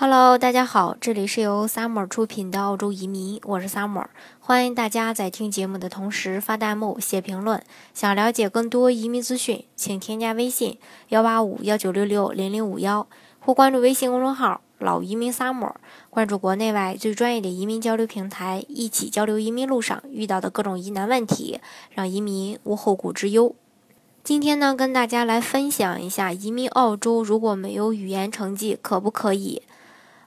Hello，大家好，这里是由 Summer 出品的澳洲移民，我是 Summer，欢迎大家在听节目的同时发弹幕、写评论。想了解更多移民资讯，请添加微信幺八五幺九六六零零五幺，或关注微信公众号“老移民 Summer”，关注国内外最专业的移民交流平台，一起交流移民路上遇到的各种疑难问题，让移民无后顾之忧。今天呢，跟大家来分享一下移民澳洲如果没有语言成绩可不可以？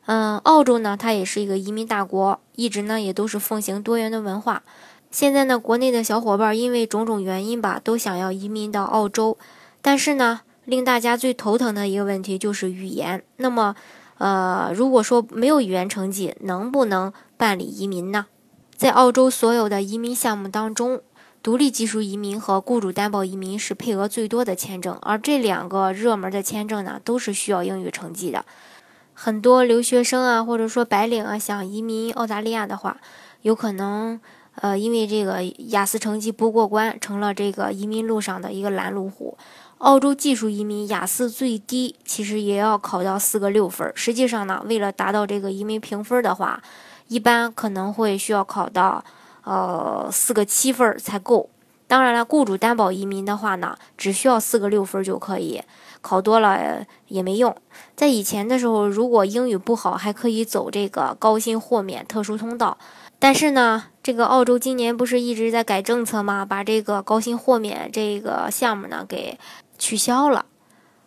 嗯，澳洲呢，它也是一个移民大国，一直呢也都是奉行多元的文化。现在呢，国内的小伙伴因为种种原因吧，都想要移民到澳洲，但是呢，令大家最头疼的一个问题就是语言。那么，呃，如果说没有语言成绩，能不能办理移民呢？在澳洲所有的移民项目当中，独立技术移民和雇主担保移民是配额最多的签证，而这两个热门的签证呢，都是需要英语成绩的。很多留学生啊，或者说白领啊，想移民澳大利亚的话，有可能，呃，因为这个雅思成绩不过关，成了这个移民路上的一个拦路虎。澳洲技术移民雅思最低其实也要考到四个六分，实际上呢，为了达到这个移民评分的话，一般可能会需要考到，呃，四个七分才够。当然了，雇主担保移民的话呢，只需要四个六分就可以，考多了也没用。在以前的时候，如果英语不好，还可以走这个高薪豁免特殊通道。但是呢，这个澳洲今年不是一直在改政策吗？把这个高薪豁免这个项目呢给取消了。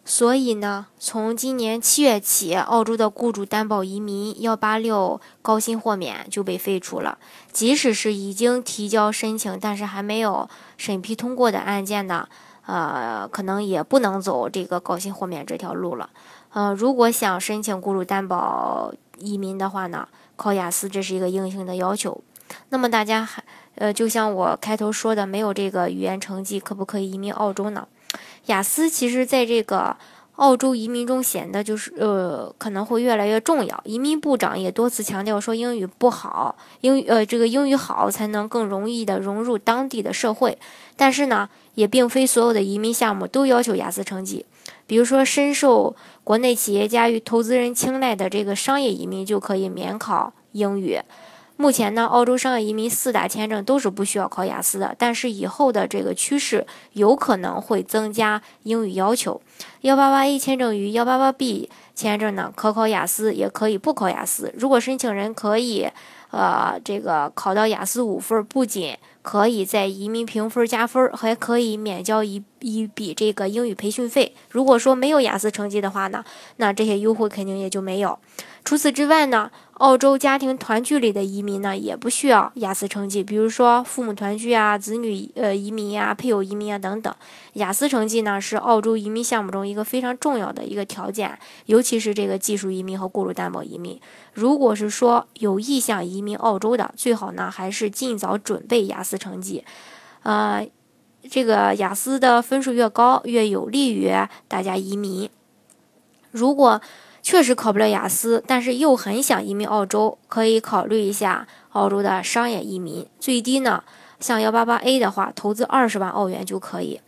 所以呢，从今年七月起，澳洲的雇主担保移民幺八六高薪豁免就被废除了。即使是已经提交申请，但是还没有审批通过的案件呢，呃，可能也不能走这个高薪豁免这条路了。呃，如果想申请雇主担保移民的话呢，考雅思这是一个硬性的要求。那么大家还，呃，就像我开头说的，没有这个语言成绩，可不可以移民澳洲呢？雅思其实在这个澳洲移民中显得就是呃可能会越来越重要。移民部长也多次强调说，英语不好，英语呃这个英语好才能更容易的融入当地的社会。但是呢，也并非所有的移民项目都要求雅思成绩。比如说，深受国内企业家与投资人青睐的这个商业移民就可以免考英语。目前呢，澳洲商业移民四大签证都是不需要考雅思的，但是以后的这个趋势有可能会增加英语要求。幺八八 A 签证与幺八八 B 签证呢，可考雅思，也可以不考雅思。如果申请人可以，呃，这个考到雅思五分，不仅可以在移民评分加分，还可以免交一一笔这个英语培训费。如果说没有雅思成绩的话呢，那这些优惠肯定也就没有。除此之外呢，澳洲家庭团聚里的移民呢，也不需要雅思成绩。比如说父母团聚啊、子女呃移民呀、配偶移民啊等等，雅思成绩呢是澳洲移民项目中一个非常重要的一个条件，尤尤其是这个技术移民和雇主担保移民。如果是说有意向移民澳洲的，最好呢还是尽早准备雅思成绩。呃，这个雅思的分数越高，越有利于大家移民。如果确实考不了雅思，但是又很想移民澳洲，可以考虑一下澳洲的商业移民。最低呢，像幺八八 A 的话，投资二十万澳元就可以。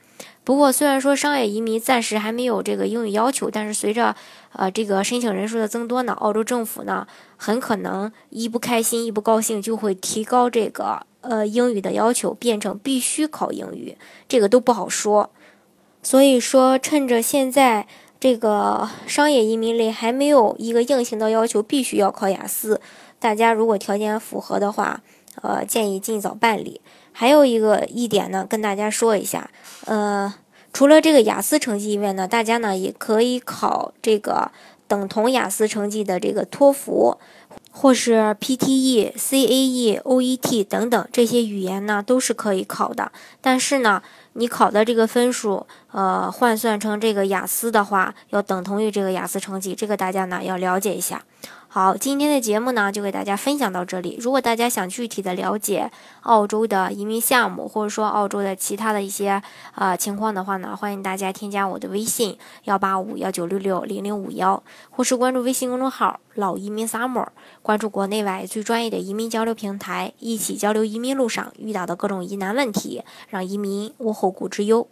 不过，虽然说商业移民暂时还没有这个英语要求，但是随着呃这个申请人数的增多呢，澳洲政府呢很可能一不开心一不高兴就会提高这个呃英语的要求，变成必须考英语，这个都不好说。所以说，趁着现在。这个商业移民类还没有一个硬性的要求，必须要考雅思。大家如果条件符合的话，呃，建议尽早办理。还有一个一点呢，跟大家说一下，呃，除了这个雅思成绩以外呢，大家呢也可以考这个等同雅思成绩的这个托福，或是 PTE、CAE、OET 等等这些语言呢，都是可以考的。但是呢，你考的这个分数，呃，换算成这个雅思的话，要等同于这个雅思成绩，这个大家呢要了解一下。好，今天的节目呢就给大家分享到这里。如果大家想具体的了解澳洲的移民项目，或者说澳洲的其他的一些啊情况的话呢，欢迎大家添加我的微信幺八五幺九六六零零五幺，或是关注微信公众号老移民 summer，关注国内外最专业的移民交流平台，一起交流移民路上遇到的各种疑难问题，让移民无后顾之忧。